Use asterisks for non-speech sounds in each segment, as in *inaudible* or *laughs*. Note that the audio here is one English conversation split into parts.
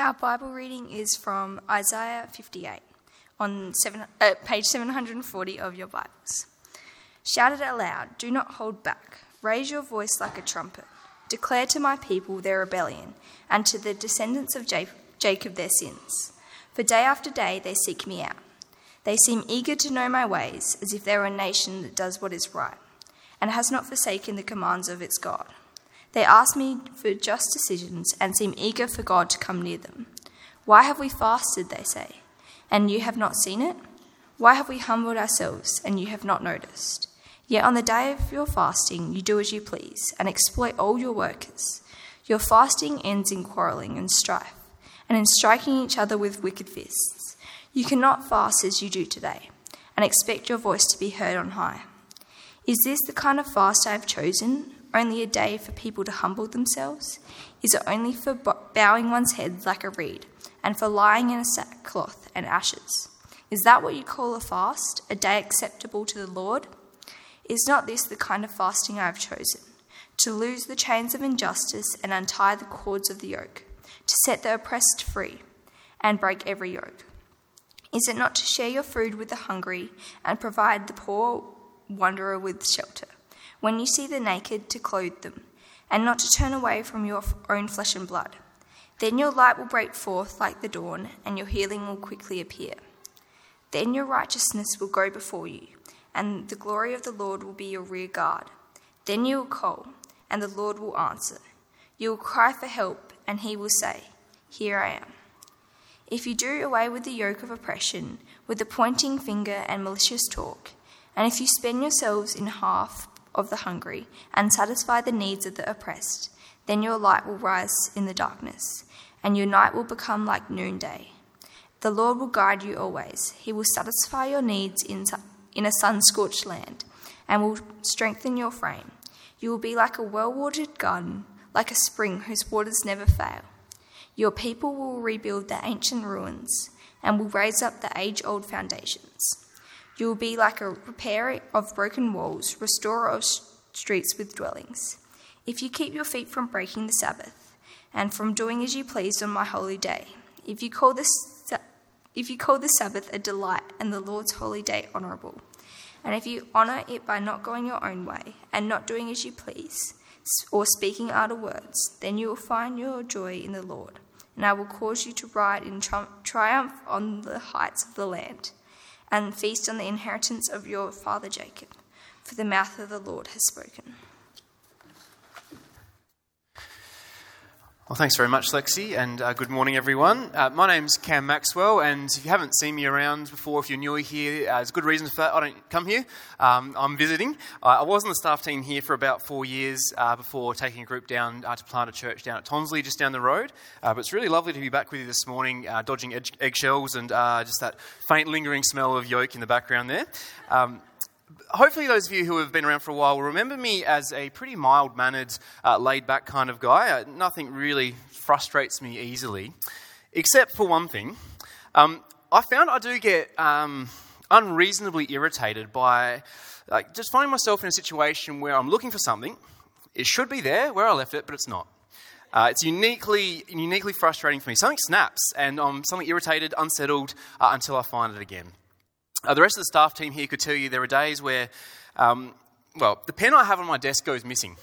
Our Bible reading is from Isaiah 58 on seven, uh, page 740 of your Bibles. Shout it aloud, do not hold back. Raise your voice like a trumpet. Declare to my people their rebellion, and to the descendants of Jacob their sins. For day after day they seek me out. They seem eager to know my ways, as if they were a nation that does what is right, and has not forsaken the commands of its God. They ask me for just decisions and seem eager for God to come near them. Why have we fasted, they say, and you have not seen it? Why have we humbled ourselves, and you have not noticed? Yet on the day of your fasting, you do as you please, and exploit all your workers. Your fasting ends in quarrelling and strife, and in striking each other with wicked fists. You cannot fast as you do today, and expect your voice to be heard on high. Is this the kind of fast I have chosen? Only a day for people to humble themselves? Is it only for bowing one's head like a reed, and for lying in a sackcloth and ashes? Is that what you call a fast, a day acceptable to the Lord? Is not this the kind of fasting I have chosen? To loose the chains of injustice and untie the cords of the yoke, to set the oppressed free and break every yoke? Is it not to share your food with the hungry and provide the poor wanderer with shelter? When you see the naked, to clothe them, and not to turn away from your own flesh and blood. Then your light will break forth like the dawn, and your healing will quickly appear. Then your righteousness will go before you, and the glory of the Lord will be your rear guard. Then you will call, and the Lord will answer. You will cry for help, and he will say, Here I am. If you do away with the yoke of oppression, with the pointing finger and malicious talk, and if you spend yourselves in half of the hungry and satisfy the needs of the oppressed, then your light will rise in the darkness, and your night will become like noonday. The Lord will guide you always. He will satisfy your needs in, in a sun scorched land and will strengthen your frame. You will be like a well watered garden, like a spring whose waters never fail. Your people will rebuild the ancient ruins and will raise up the age old foundations. You will be like a repairer of broken walls, restorer of streets with dwellings. If you keep your feet from breaking the Sabbath, and from doing as you please on my holy day, if you call this if you call the Sabbath a delight and the Lord's holy day honourable, and if you honour it by not going your own way and not doing as you please, or speaking idle words, then you will find your joy in the Lord, and I will cause you to ride in triumph on the heights of the land and feast on the inheritance of your father Jacob, for the mouth of the Lord has spoken. Well, thanks very much, Lexi, and uh, good morning, everyone. Uh, my name's Cam Maxwell, and if you haven't seen me around before, if you're new here, uh, there's good reason for that. I don't come here, um, I'm visiting. Uh, I was on the staff team here for about four years uh, before taking a group down uh, to plant a church down at Tonsley, just down the road. but it's really lovely to be back with you this morning, dodging eggshells and just that faint, lingering smell of yolk in the background there. Um, hopefully, those of you who have been around for a while will remember me as a pretty mild mannered, uh, laid back kind of guy. Uh, nothing really frustrates me easily, except for one thing. Um, I found I do get um, unreasonably irritated by like, just finding myself in a situation where I'm looking for something. It should be there where I left it, but it's not. Uh, it's uniquely, uniquely frustrating for me. Something snaps, and I'm something irritated, unsettled uh, until I find it again. Uh, the rest of the staff team here could tell you there are days where, um, well, the pen I have on my desk goes missing.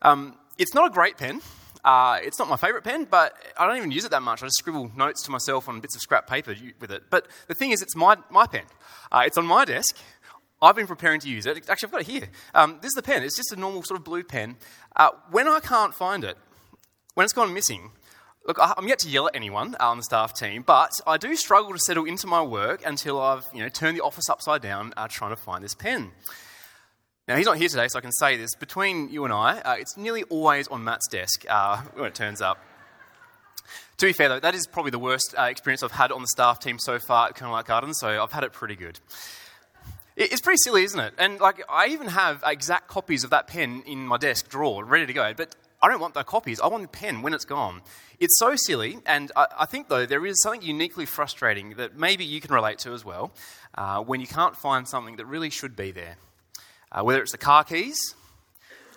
Um, it's not a great pen. Uh, it's not my favourite pen, but I don't even use it that much. I just scribble notes to myself on bits of scrap paper with it. But the thing is, it's my, my pen. Uh, it's on my desk. I've been preparing to use it. Actually, I've got it here. Um, this is the pen. It's just a normal sort of blue pen. Uh, when I can't find it, when it's gone missing, Look, I'm yet to yell at anyone on the staff team, but I do struggle to settle into my work until I've you know, turned the office upside down uh, trying to find this pen. Now, he's not here today, so I can say this. Between you and I, uh, it's nearly always on Matt's desk uh, when it turns up. To be fair, though, that is probably the worst uh, experience I've had on the staff team so far at Colonel Gardens, so I've had it pretty good. It's pretty silly, isn't it? And like, I even have exact copies of that pen in my desk drawer, ready to go. But I don't want the copies. I want the pen when it's gone. It's so silly, and I, I think, though, there is something uniquely frustrating that maybe you can relate to as well uh, when you can't find something that really should be there. Uh, whether it's the car keys,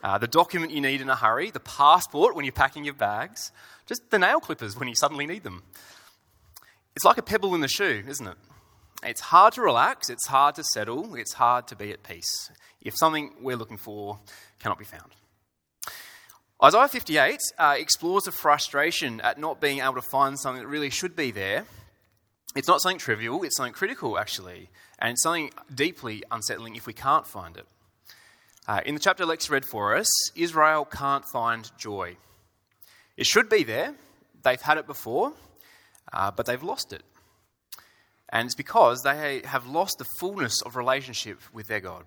uh, the document you need in a hurry, the passport when you're packing your bags, just the nail clippers when you suddenly need them. It's like a pebble in the shoe, isn't it? It's hard to relax, it's hard to settle, it's hard to be at peace if something we're looking for cannot be found. Isaiah 58 uh, explores the frustration at not being able to find something that really should be there. It's not something trivial, it's something critical, actually, and it's something deeply unsettling if we can't find it. Uh, in the chapter Lex read for us, Israel can't find joy. It should be there, they've had it before, uh, but they've lost it. And it's because they have lost the fullness of relationship with their God.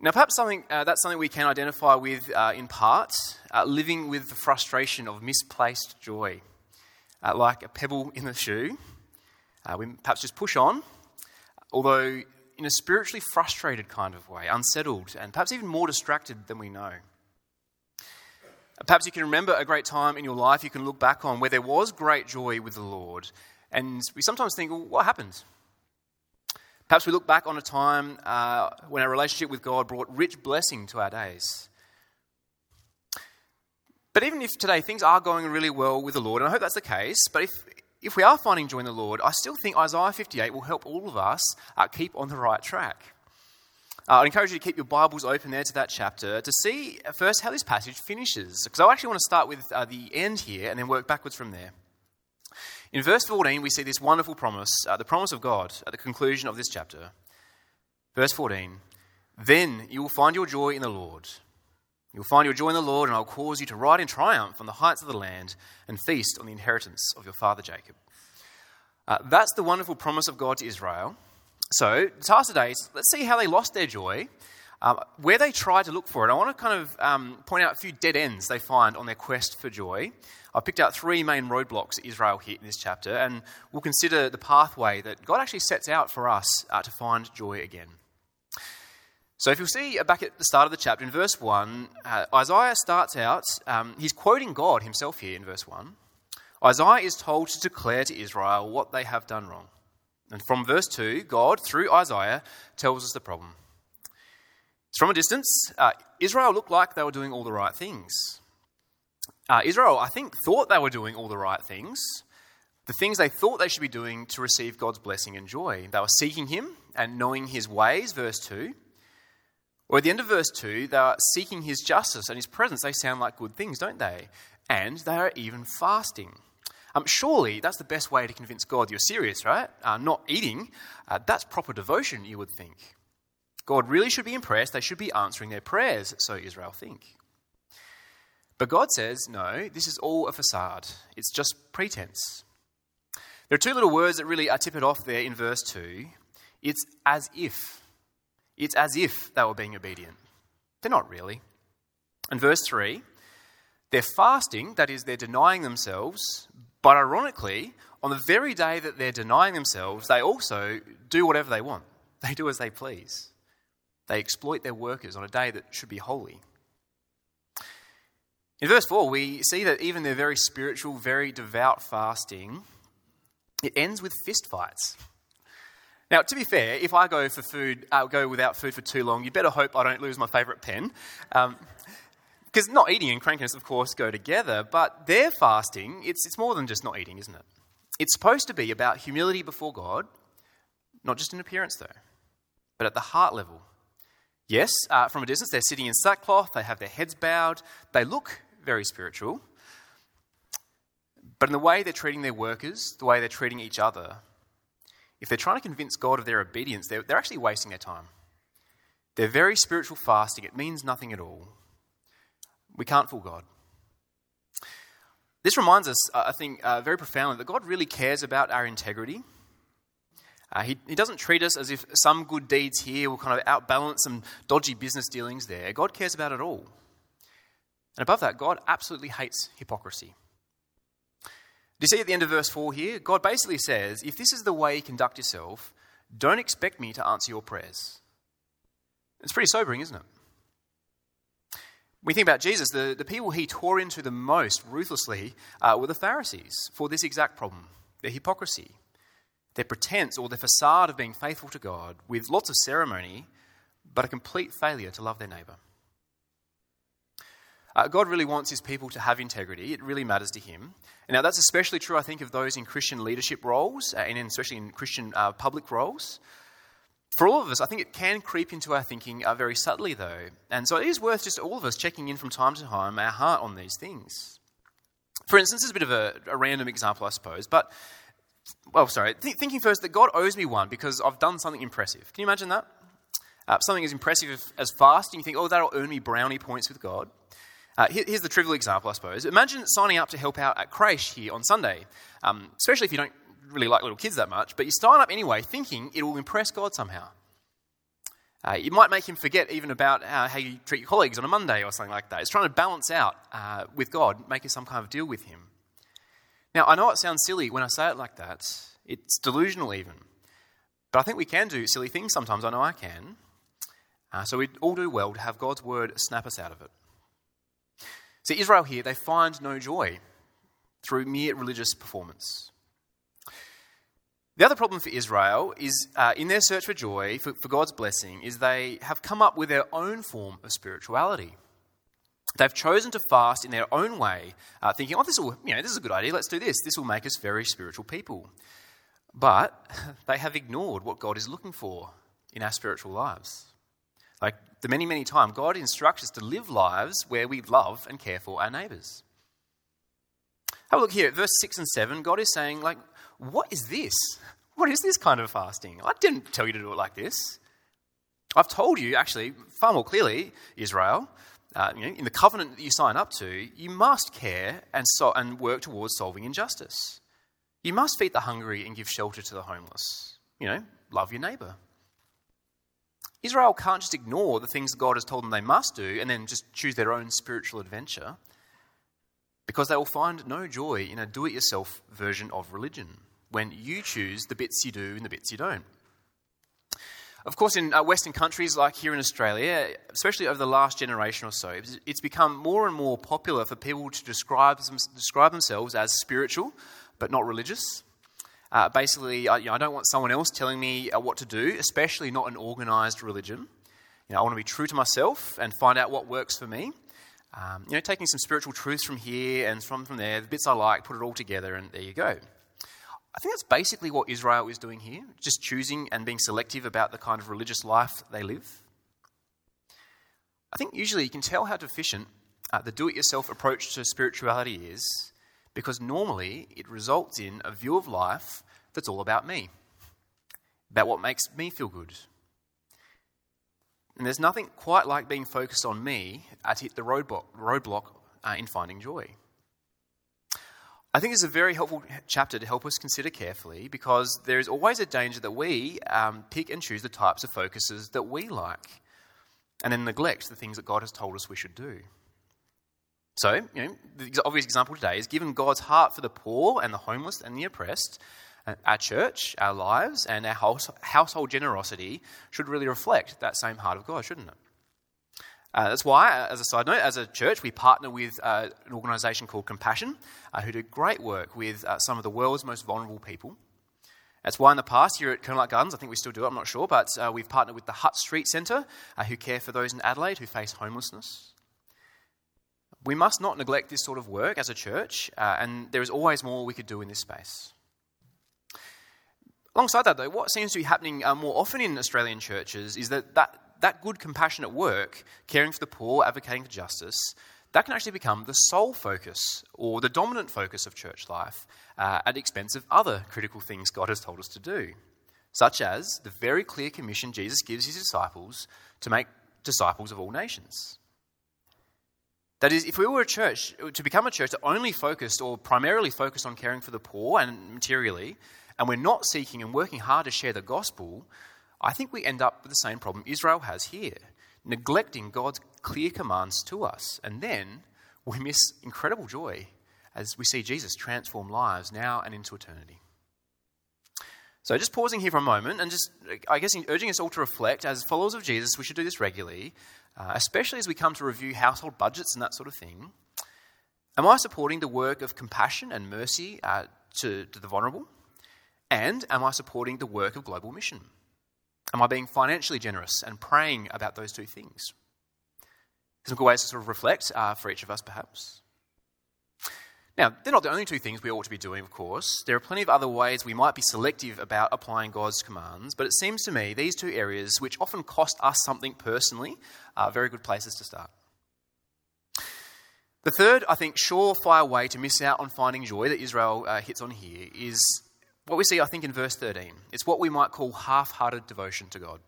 Now, perhaps something, uh, that's something we can identify with uh, in part, uh, living with the frustration of misplaced joy. Uh, like a pebble in the shoe, uh, we perhaps just push on, although in a spiritually frustrated kind of way, unsettled, and perhaps even more distracted than we know. Perhaps you can remember a great time in your life you can look back on where there was great joy with the Lord, and we sometimes think, well, what happened? Perhaps we look back on a time uh, when our relationship with God brought rich blessing to our days. But even if today things are going really well with the Lord, and I hope that's the case, but if, if we are finding joy in the Lord, I still think Isaiah 58 will help all of us uh, keep on the right track. Uh, I'd encourage you to keep your Bibles open there to that chapter to see first how this passage finishes. Because I actually want to start with uh, the end here and then work backwards from there. In verse 14, we see this wonderful promise, uh, the promise of God at the conclusion of this chapter. Verse 14 Then you will find your joy in the Lord. You will find your joy in the Lord, and I will cause you to ride in triumph on the heights of the land and feast on the inheritance of your father Jacob. Uh, that's the wonderful promise of God to Israel. So, the task today is let's see how they lost their joy, um, where they try to look for it. I want to kind of um, point out a few dead ends they find on their quest for joy. I've picked out three main roadblocks that Israel hit in this chapter, and we'll consider the pathway that God actually sets out for us uh, to find joy again. So, if you'll see back at the start of the chapter, in verse 1, uh, Isaiah starts out, um, he's quoting God himself here in verse 1. Isaiah is told to declare to Israel what they have done wrong. And from verse 2, God, through Isaiah, tells us the problem. From a distance, uh, Israel looked like they were doing all the right things. Uh, Israel, I think, thought they were doing all the right things, the things they thought they should be doing to receive God's blessing and joy. They were seeking Him and knowing His ways, verse 2. Or at the end of verse 2, they are seeking His justice and His presence. They sound like good things, don't they? And they are even fasting. Um, surely that's the best way to convince God you're serious, right? Uh, not eating. Uh, that's proper devotion, you would think. God really should be impressed. They should be answering their prayers, so Israel think. But God says, no, this is all a facade. It's just pretense. There are two little words that really are tip it off there in verse 2. It's as if. It's as if they were being obedient. They're not really. And verse 3, they're fasting, that is, they're denying themselves, but ironically, on the very day that they're denying themselves, they also do whatever they want. They do as they please. They exploit their workers on a day that should be holy. In verse 4, we see that even their very spiritual, very devout fasting, it ends with fistfights. Now, to be fair, if I go for food, uh, go without food for too long, you better hope I don't lose my favourite pen. Because um, not eating and crankiness, of course, go together, but their fasting, it's, it's more than just not eating, isn't it? It's supposed to be about humility before God, not just in appearance, though, but at the heart level. Yes, uh, from a distance, they're sitting in sackcloth, they have their heads bowed, they look very spiritual. But in the way they're treating their workers, the way they're treating each other, if they're trying to convince God of their obedience, they're, they're actually wasting their time. They're very spiritual fasting. It means nothing at all. We can't fool God. This reminds us, I think, uh, very profoundly that God really cares about our integrity. Uh, he, he doesn't treat us as if some good deeds here will kind of outbalance some dodgy business dealings there. God cares about it all. And above that, God absolutely hates hypocrisy. Do you see at the end of verse 4 here? God basically says, if this is the way you conduct yourself, don't expect me to answer your prayers. It's pretty sobering, isn't it? We think about Jesus, the, the people he tore into the most ruthlessly uh, were the Pharisees for this exact problem their hypocrisy, their pretense or their facade of being faithful to God with lots of ceremony, but a complete failure to love their neighbour. Uh, God really wants his people to have integrity. It really matters to him. Now, that's especially true, I think, of those in Christian leadership roles, uh, and especially in Christian uh, public roles. For all of us, I think it can creep into our thinking uh, very subtly, though. And so it is worth just all of us checking in from time to time our heart on these things. For instance, is a bit of a, a random example, I suppose, but, well, sorry, th- thinking first that God owes me one because I've done something impressive. Can you imagine that? Uh, something as impressive as fasting, you think, oh, that'll earn me brownie points with God. Uh, here's the trivial example, I suppose. Imagine signing up to help out at Creche here on Sunday, um, especially if you don't really like little kids that much, but you sign up anyway thinking it will impress God somehow. Uh, it might make him forget even about uh, how you treat your colleagues on a Monday or something like that. It's trying to balance out uh, with God, making some kind of deal with him. Now, I know it sounds silly when I say it like that. It's delusional even. But I think we can do silly things sometimes. I know I can. Uh, so we'd all do well to have God's word snap us out of it. See, Israel here, they find no joy through mere religious performance. The other problem for Israel is, uh, in their search for joy, for, for God's blessing, is they have come up with their own form of spirituality. They've chosen to fast in their own way, uh, thinking, "Oh, this will, you know, this is a good idea. Let's do this. This will make us very spiritual people." But *laughs* they have ignored what God is looking for in our spiritual lives. Like the many, many times, God instructs us to live lives where we love and care for our neighbours. Have a look here at verse 6 and 7. God is saying, like, what is this? What is this kind of fasting? I didn't tell you to do it like this. I've told you, actually, far more clearly, Israel, uh, you know, in the covenant that you sign up to, you must care and, so, and work towards solving injustice. You must feed the hungry and give shelter to the homeless. You know, love your neighbour. Israel can't just ignore the things that God has told them they must do and then just choose their own spiritual adventure because they will find no joy in a do it yourself version of religion when you choose the bits you do and the bits you don't. Of course, in uh, Western countries like here in Australia, especially over the last generation or so, it's become more and more popular for people to describe, describe themselves as spiritual but not religious. Uh, basically, I, you know, I, don't want someone else telling me uh, what to do, especially not an organized religion. You know, I want to be true to myself and find out what works for me. Um, you know, taking some spiritual truths from here and from, from there, the bits I like, put it all together, and there you go. I think that's basically what Israel is doing here, just choosing and being selective about the kind of religious life they live. I think usually you can tell how deficient uh, the do it yourself approach to spirituality is because normally it results in a view of life that's all about me, about what makes me feel good. And there's nothing quite like being focused on me at hit the roadblock, roadblock uh, in finding joy. I think it's a very helpful chapter to help us consider carefully because there is always a danger that we um, pick and choose the types of focuses that we like and then neglect the things that God has told us we should do. So, you know, the obvious example today is given God's heart for the poor and the homeless and the oppressed, uh, our church, our lives, and our household generosity should really reflect that same heart of God, shouldn't it? Uh, that's why, uh, as a side note, as a church, we partner with uh, an organisation called Compassion, uh, who do great work with uh, some of the world's most vulnerable people. That's why in the past here at Colonel Gardens, I think we still do it, I'm not sure, but we've partnered with the Hutt Street Centre, who care for those in Adelaide who face homelessness. We must not neglect this sort of work as a church, uh, and there is always more we could do in this space. Alongside that, though, what seems to be happening uh, more often in Australian churches is that, that that good, compassionate work, caring for the poor, advocating for justice, that can actually become the sole focus or the dominant focus of church life uh, at the expense of other critical things God has told us to do, such as the very clear commission Jesus gives his disciples to make disciples of all nations. That is, if we were a church, to become a church that only focused or primarily focused on caring for the poor and materially, and we're not seeking and working hard to share the gospel, I think we end up with the same problem Israel has here neglecting God's clear commands to us. And then we miss incredible joy as we see Jesus transform lives now and into eternity. So, just pausing here for a moment and just, I guess, urging us all to reflect as followers of Jesus, we should do this regularly uh, especially as we come to review household budgets and that sort of thing. Am I supporting the work of compassion and mercy uh, to, to the vulnerable? And am I supporting the work of global mission? Am I being financially generous and praying about those two things? Some good ways to sort of reflect uh, for each of us, perhaps. Now, they're not the only two things we ought to be doing, of course. There are plenty of other ways we might be selective about applying God's commands, but it seems to me these two areas, which often cost us something personally, are very good places to start. The third, I think, surefire way to miss out on finding joy that Israel uh, hits on here is what we see, I think, in verse 13. It's what we might call half hearted devotion to God.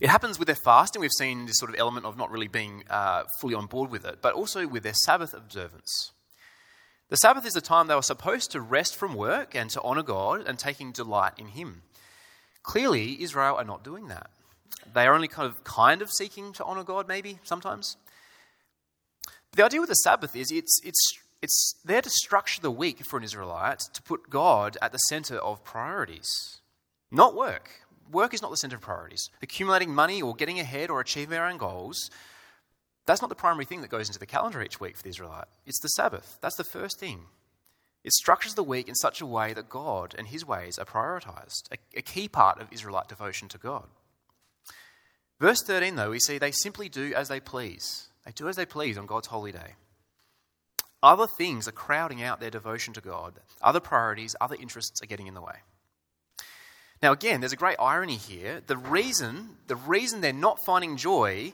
It happens with their fasting. We've seen this sort of element of not really being uh, fully on board with it, but also with their Sabbath observance. The Sabbath is a time they were supposed to rest from work and to honour God and taking delight in Him. Clearly, Israel are not doing that. They are only kind of kind of seeking to honour God, maybe sometimes. The idea with the Sabbath is it's, it's, it's there to structure the week for an Israelite to put God at the centre of priorities, not work. Work is not the centre of priorities. Accumulating money or getting ahead or achieving our own goals that's not the primary thing that goes into the calendar each week for the Israelite. It's the Sabbath. That's the first thing. It structures the week in such a way that God and his ways are prioritized, a, a key part of Israelite devotion to God. Verse 13, though, we see they simply do as they please. They do as they please on God's holy day. Other things are crowding out their devotion to God. Other priorities, other interests are getting in the way. Now, again, there's a great irony here. The reason, the reason they're not finding joy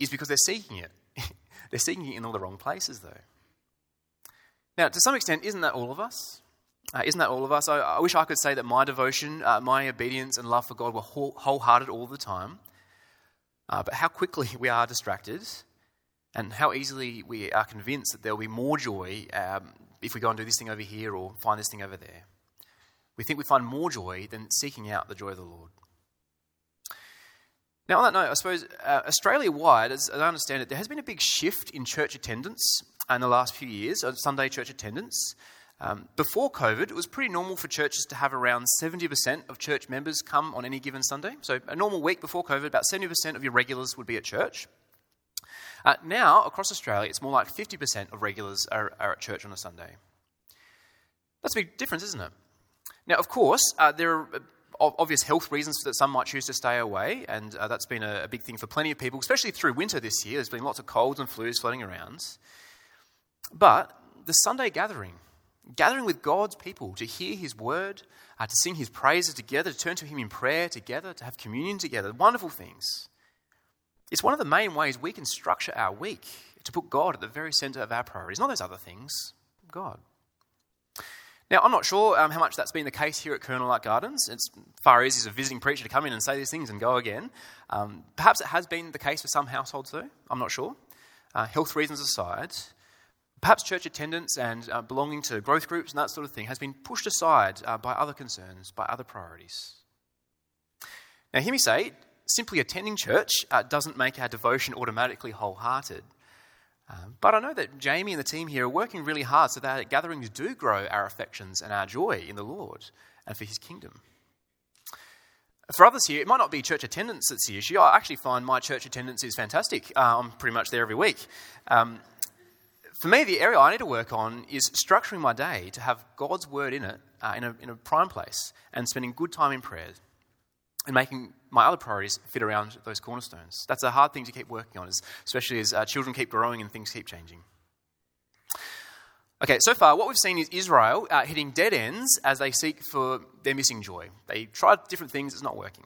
is because they're seeking it. *laughs* they're seeking it in all the wrong places, though. Now, to some extent, isn't that all of us? Uh, isn't that all of us? I, I, wish I could say that my devotion, uh, my obedience, and love for God were whole, wholehearted all the time. Uh, but how quickly *laughs* we are distracted, and how easily we are convinced that there will be more joy um, if we go and do this thing over here or find this thing over there. We think we find more joy than seeking out the joy of the Lord. Now, on that note, I suppose uh, Australia wide, as, as, I understand it, there has been a big shift in church attendance in the last few years, uh, Sunday church attendance. Um, before COVID, it was pretty normal for churches to have around 70% of church members come on any given Sunday. So, a normal week before COVID, about 70% of your regulars would be at church. Uh, now, across Australia, it's more like 50% of regulars are, are, at church on a Sunday. That's a big difference, isn't it? Now, of course, uh, there are obvious health reasons that some might choose to stay away, and uh, that's been a, a, big thing for plenty of people, especially through winter this year. There's been lots of colds and flus floating around. But the Sunday gathering, gathering with God's people to hear His word, uh, to sing His praises together, to turn to Him in prayer together, to have communion together, wonderful things. It's one of the main ways we can structure our week to put God at the very center of our priorities, not those other things, God. Now, I'm not sure um, how much that's been the case here at Colonel Light Gardens. It's far easier as a visiting preacher to come in and say these things and go again. Um, perhaps it has been the case for some households, though. I'm not sure. Uh, health reasons aside, perhaps church attendance and uh, belonging to growth groups and that sort of thing has been pushed aside uh, by other concerns, by other priorities. Now, hear me say, simply attending church uh, doesn't make our devotion automatically wholehearted. Um, but I know that Jamie and the team here are working really hard so that gatherings do grow our affections and our joy in the Lord and for His kingdom. For others here, it might not be church attendance that's the issue. I actually find my church attendance is fantastic. Uh, I'm pretty much there every week. Um, for me, the area I need to work on is structuring my day to have God's word in it uh, in, a, in a prime place and spending good time in prayer and making my other priorities fit around those cornerstones. That's a hard thing to keep working on, especially as uh, children keep growing and things keep changing. Okay, so far what we've seen is Israel uh, hitting dead ends as they seek for their missing joy. They tried different things, it's not working.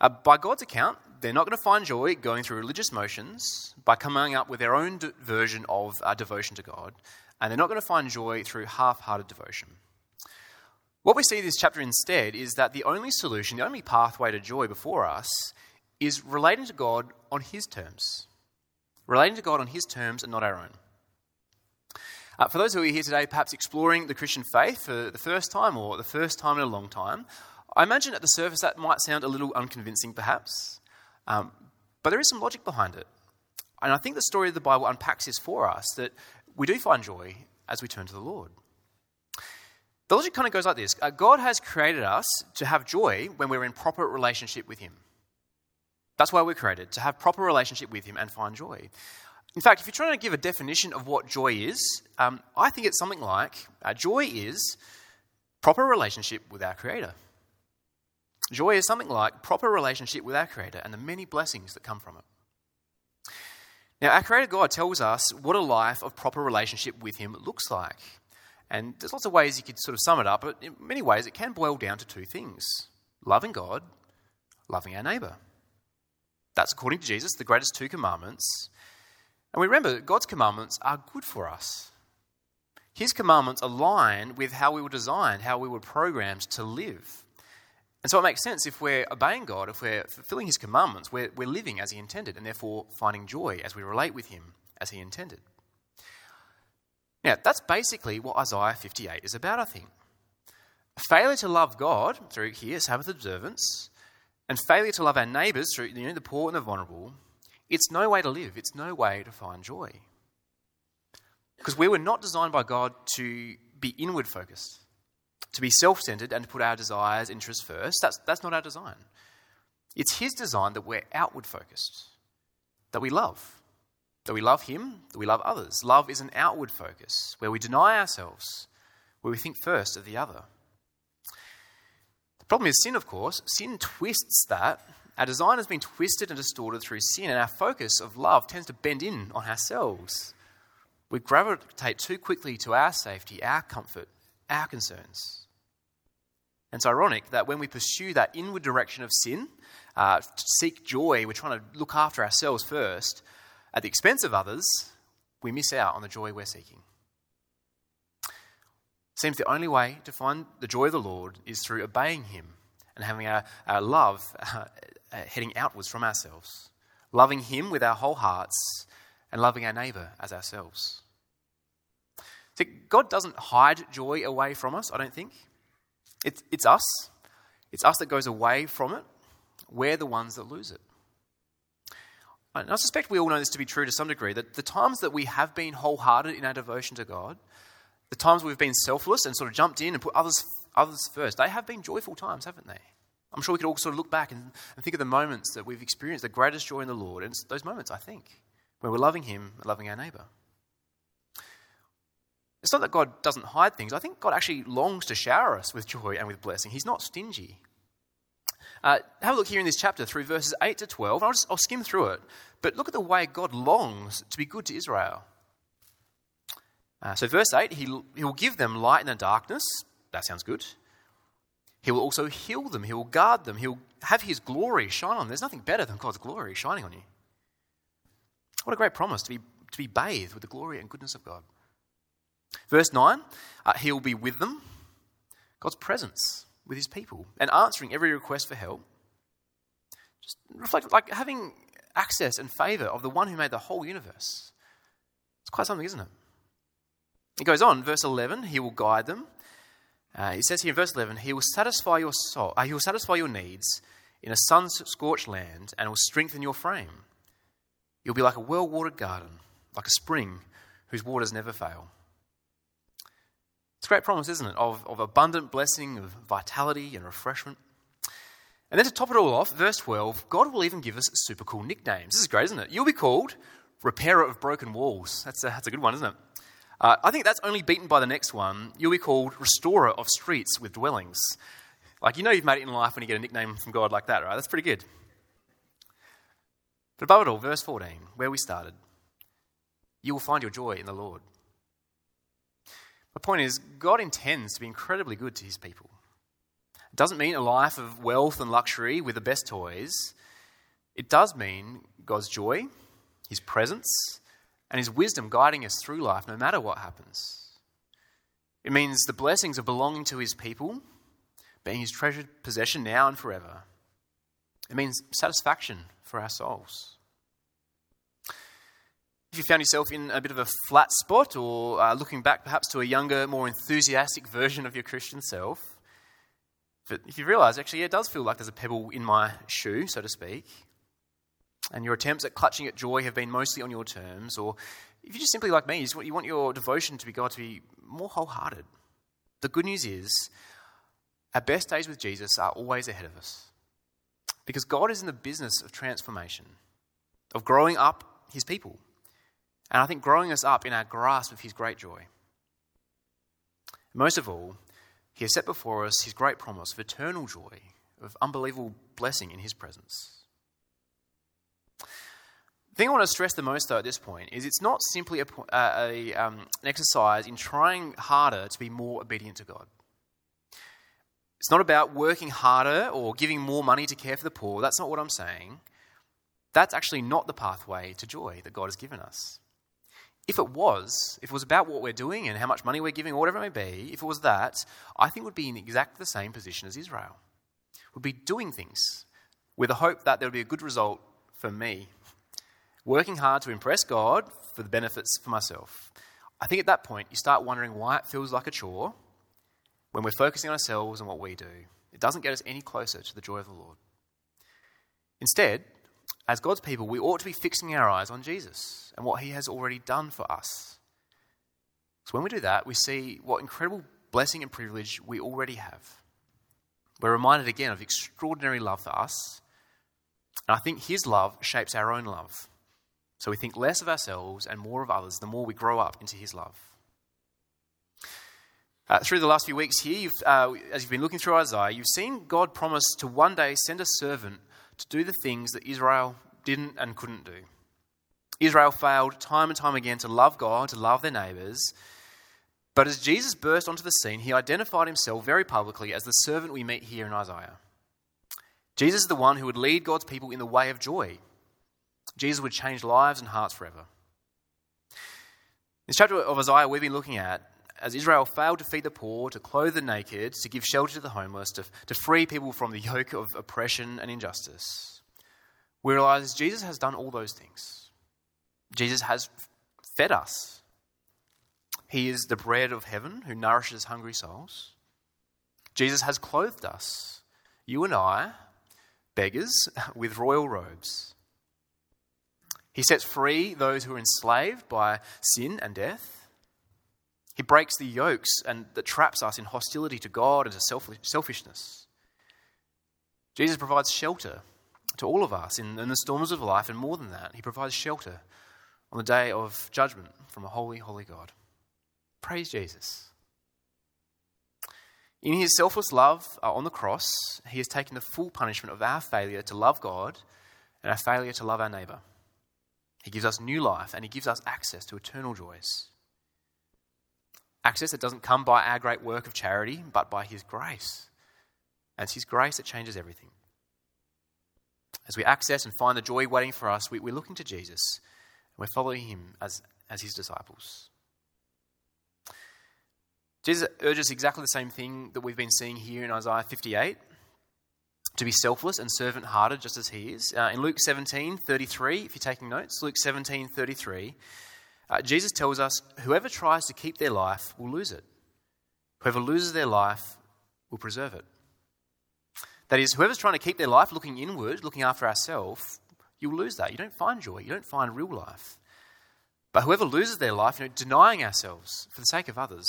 Uh, by God's account, they're not going to find joy going through religious motions, by coming up with their own version of uh, devotion to God, and they're not going to find joy through half hearted devotion. What we see in this chapter instead is that the only solution, the only pathway to joy before us, is relating to God on His terms. Relating to God on His terms and not our own. Uh, for those who are here today, perhaps exploring the Christian faith for the first time or the first time in a long time, I imagine at the surface that might sound a little unconvincing, perhaps. Um, but there is some logic behind it. And I think the story of the Bible unpacks this for us that we do find joy as we turn to the Lord. The logic kind of goes like this uh, God has created us to have joy when we're in proper relationship with Him. That's why we're created, to have proper relationship with Him and find joy. In fact, if you're trying to give a definition of what joy is, um, I think it's something like uh, joy is proper relationship with our Creator. Joy is something like proper relationship with our Creator and the many blessings that come from it. Now, our Creator God tells us what a life of proper relationship with Him looks like. And there's lots of ways you could sort of sum it up, but in many ways it can boil down to two things loving God, loving our neighbour. That's according to Jesus, the greatest two commandments. And we remember that God's commandments are good for us. His commandments align with how we were designed, how we were programmed to live. And so it makes sense if we're obeying God, if we're fulfilling His commandments, we're, we're living as He intended, and therefore finding joy as we relate with Him as He intended. Now, that's basically what Isaiah 58 is about, I think. Failure to love God through here, Sabbath observance, and failure to love our neighbours through you know, the poor and the vulnerable, it's no way to live. It's no way to find joy. Because we were not designed by God to be inward focused, to be self centered and to put our desires, interests first. That's, that's not our design. It's His design that we're outward focused, that we love, that we love Him, that we love others. Love is an outward focus where we deny ourselves, where we think first of the other. The problem is sin, of course. Sin twists that. Our design has been twisted and distorted through sin, and our focus of love tends to bend in on ourselves. We gravitate too quickly to our safety, our comfort, our concerns. And it's ironic that when we pursue that inward direction of sin, uh, seek joy, we're trying to look after ourselves first, at the expense of others, we miss out on the joy we're seeking. Seems the only way to find the joy of the Lord is through obeying Him and having our, our love *laughs* uh, heading outwards from ourselves, loving Him with our whole hearts and loving our neighbour as ourselves. See, God doesn't hide joy away from us, I don't think. It's, it's us. It's us that goes away from it. We're the ones that lose it. And I suspect we all know this to be true to some degree that the times that we have been wholehearted in our devotion to God, the times we've been selfless and sort of jumped in and put others, others first, they have been joyful times, haven't they? I'm sure we could all sort of look back and, and think of the moments that we've experienced the greatest joy in the Lord. And it's those moments, I think, where we're loving Him and loving our neighbour. It's not that God doesn't hide things. I think God actually longs to shower us with joy and with blessing. He's not stingy. Uh, have a look here in this chapter through verses 8 to 12. I'll, just, I'll skim through it. But look at the way God longs to be good to Israel. Uh, so, verse 8, he, he will give them light in the darkness. That sounds good. He will also heal them. He will guard them. He will have his glory shine on them. There's nothing better than God's glory shining on you. What a great promise to be, to be bathed with the glory and goodness of God. Verse 9, uh, he will be with them, God's presence with his people, and answering every request for help. Just reflect, like having access and favor of the one who made the whole universe. It's quite something, isn't it? It goes on, verse 11, he will guide them. Uh, it says here in verse 11, he will satisfy your soul, uh, he will satisfy your needs in a sun-scorched land and will strengthen your frame. You'll be like a well-watered garden, like a spring whose waters never fail. It's a great promise, isn't it, of, of abundant blessing, of vitality and refreshment. And then to top it all off, verse 12, God will even give us super cool nicknames. This is great, isn't it? You'll be called Repairer of Broken Walls. That's a, that's a good one, isn't it? Uh, I think that's only beaten by the next one. You'll be called Restorer of Streets with Dwellings. Like, you know you've made it in life when you get a nickname from God like that, right? That's pretty good. But above it all, verse 14, where we started, you will find your joy in the Lord. My point is, God intends to be incredibly good to his people. It doesn't mean a life of wealth and luxury with the best toys. It does mean God's joy, his presence, and his wisdom guiding us through life no matter what happens. It means the blessings of belonging to his people, being his treasured possession now and forever. It means satisfaction for our souls. If you found yourself in a bit of a flat spot or uh, looking back perhaps to a younger, more enthusiastic version of your Christian self, but if you realize actually yeah, it does feel like there's a pebble in my shoe, so to speak, and your attempts at clutching at joy have been mostly on your terms, or if you're just simply like me, you, want, you want your devotion to be God to be more wholehearted, the good news is our best days with Jesus are always ahead of us. Because God is in the business of transformation, of growing up his people. And I think growing us up in our grasp of his great joy. Most of all, he has set before us his great promise of eternal joy, of unbelievable blessing in his presence. The thing I want to stress the most, though, at this point is it's not simply a, a, um, an exercise in trying harder to be more obedient to God. It's not about working harder or giving more money to care for the poor. That's not what I'm saying. That's actually not the pathway to joy that God has given us. If it was, if it was about what we're doing and how much money we're giving or whatever it may be, if it was that, I think we'd be in exactly the same position as Israel. We'd be doing things with the hope that there would be a good result for me, working hard to impress God for the benefits for myself. I think at that point you start wondering why it feels like a chore when we're focusing on ourselves and what we do. It doesn't get us any closer to the joy of the Lord. Instead, as God's people, we ought to be fixing our eyes on Jesus and what he has already done for us. So when we do that, we see what incredible blessing and privilege we already have. We're reminded again of extraordinary love for us. And I think his love shapes our own love. So we think less of ourselves and more of others the more we grow up into his love. Uh, through the last few weeks here, you've, uh, as you've been looking through Isaiah, you've seen God promise to one day send a servant to do the things that Israel didn't and couldn't do. Israel failed time and time again to love God, to love their neighbours. But as Jesus burst onto the scene, he identified himself very publicly as the servant we meet here in Isaiah. Jesus is the one who would lead God's people in the way of joy. Jesus would change lives and hearts forever. This chapter of Isaiah we've been looking at, as Israel failed to feed the poor, to clothe the naked, to give shelter to the homeless, to, to free people from the yoke of oppression and injustice, we realize Jesus has done all those things. Jesus has fed us. He is the bread of heaven who nourishes hungry souls. Jesus has clothed us, you and I, beggars, *laughs* with royal robes. He sets free those who are enslaved by sin and death. He breaks the yokes and that traps us in hostility to God and to selfishness. Jesus provides shelter to all of us in, in the storms of life, and more than that, He provides shelter on the day of judgment from a holy, holy God. Praise Jesus. In his selfless love uh, on the cross, he has taken the full punishment of our failure to love God and our failure to love our neighbour. He gives us new life and he gives us access to eternal joys. Access that doesn't come by our great work of charity, but by his grace. And it's his grace that changes everything. As we access and find the joy waiting for us, we, we're looking to Jesus we're following him as, as his disciples. Jesus urges exactly the same thing that we've been seeing here in Isaiah 58 to be selfless and servant hearted, just as he is. Uh, in Luke 17 33, if you're taking notes, Luke 17 33, uh, Jesus tells us whoever tries to keep their life will lose it, whoever loses their life will preserve it. That is, whoever's trying to keep their life looking inward, looking after ourselves, you'll lose that. You don't find joy, you don't find real life. But whoever loses their life, you know, denying ourselves for the sake of others,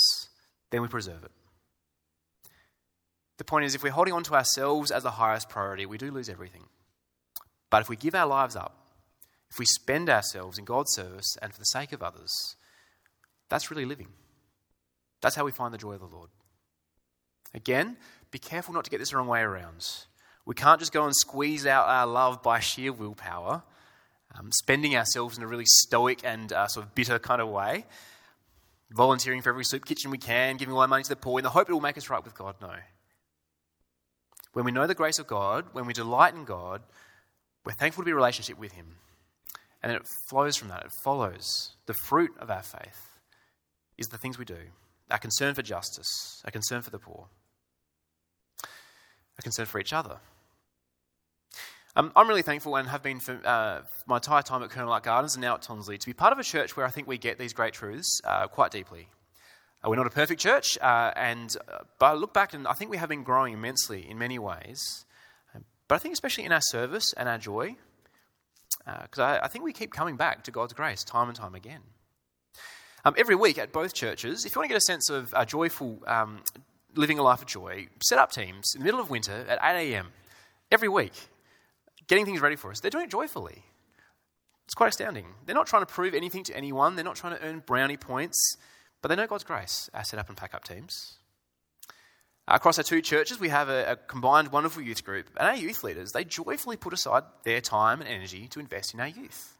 then we preserve it. The point is, if we're holding on to ourselves as the highest priority, we do lose everything. But if we give our lives up, if we spend ourselves in God's service and for the sake of others, that's really living. That's how we find the joy of the Lord. Again, be careful not to get this the wrong way around. We can't just go and squeeze out our love by sheer willpower, um, spending ourselves in a really stoic and uh, sort of bitter kind of way, volunteering for every soup kitchen we can, giving away money to the poor in the hope it will make us right with God. No. When we know the grace of God, when we delight in God, we're thankful to be in relationship with Him. And then it flows from that, it follows. The fruit of our faith is the things we do our concern for justice, our concern for the poor our concern for each other. Um, I'm really thankful and have been for uh, my entire time at Colonel Light Gardens and now at Tonsley to be part of a church where I think we get these great truths uh, quite deeply. Uh, we're not a perfect church, uh, and uh, but I look back and I think we have been growing immensely in many ways. Um, but I think especially in our service and our joy, because uh, I, I, think we keep coming back to God's grace time and time again. Um, every week at both churches, if you want to get a sense of a joyful um, living a life of joy, set up teams in the middle of winter at 8 a.m. every week, getting things ready for us. They're doing it joyfully. It's quite astounding. They're not trying to prove anything to anyone, they're not trying to earn brownie points, but they know God's grace. Set up and pack up teams. Across our two churches, we have a, a, combined wonderful youth group, and our youth leaders, they joyfully put aside their time and energy to invest in our youth.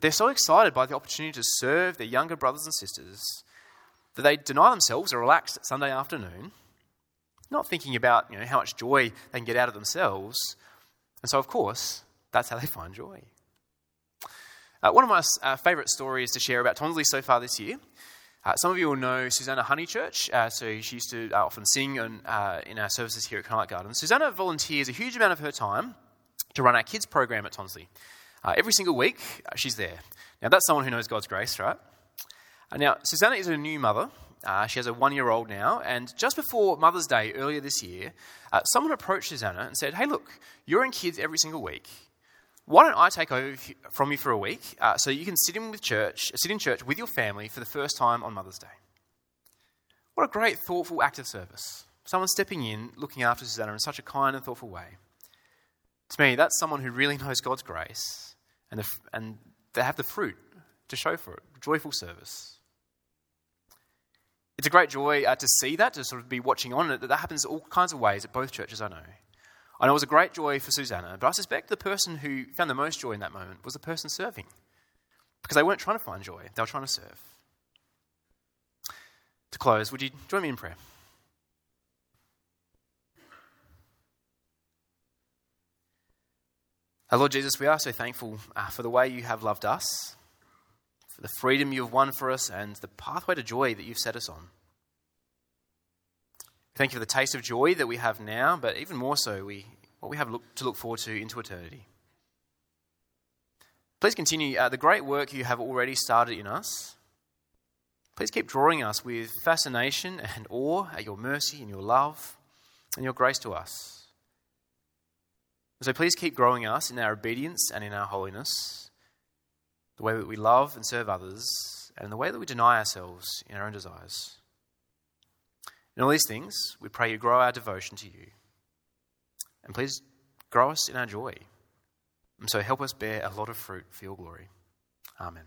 They're so excited by the opportunity to serve their younger brothers and sisters that they deny themselves a relaxed Sunday afternoon, not thinking about you know, how much joy they can get out of themselves. And so, of course, that's how they *laughs* find joy. Uh, one of my uh, favourite stories to share about Tonsley so far this year. Uh, some of you will know Susanna Honeychurch. Uh, so she used to uh, often sing on, uh, in our services here at Colonel Light Garden. Susanna volunteers a huge amount of her time to run our kids program at Tonsley. every single week, she's there. Now, that's someone who knows God's grace, right? now, Susanna is a new mother. she has a one year old now. And just before Mother's Day earlier this year, someone approached Susanna and said, Hey, look, you're in kids every single week why don't I take over from you for a week uh, so you can sit in with church, sit in church with your family for the first time on Mother's Day? What a great, thoughtful act of service. Someone stepping in, looking after Susanna in such a kind and thoughtful way. To me, that's someone who really knows God's grace and, the, and they have the fruit to show for it joyful service. It's a great joy uh, to see that, to sort of be watching on. It. That happens all kinds of ways at both churches, I know. Know it was a great joy for Susanna, but I suspect the person who found the most joy in that moment was the person serving. Because they weren't trying to find joy, they were trying to serve. To close, would you join me in prayer? Our Lord Jesus, we are so thankful uh, for the way you have loved us, for the freedom you have won for us, and the pathway to joy that you've set us on. Thank you for the taste of joy that we have now, but even more so, we, what we have look, to look forward to into eternity. Please continue uh, the great work you have already started in us. Please keep drawing us with fascination and awe at your mercy and your love and your grace to us. So please keep growing us in our obedience and in our holiness, the way that we love and serve others, and the way that we deny ourselves in our own desires. In all these things, we pray you grow our devotion to you. And please grow us in our joy. And so help us bear a lot of fruit for your glory. Amen.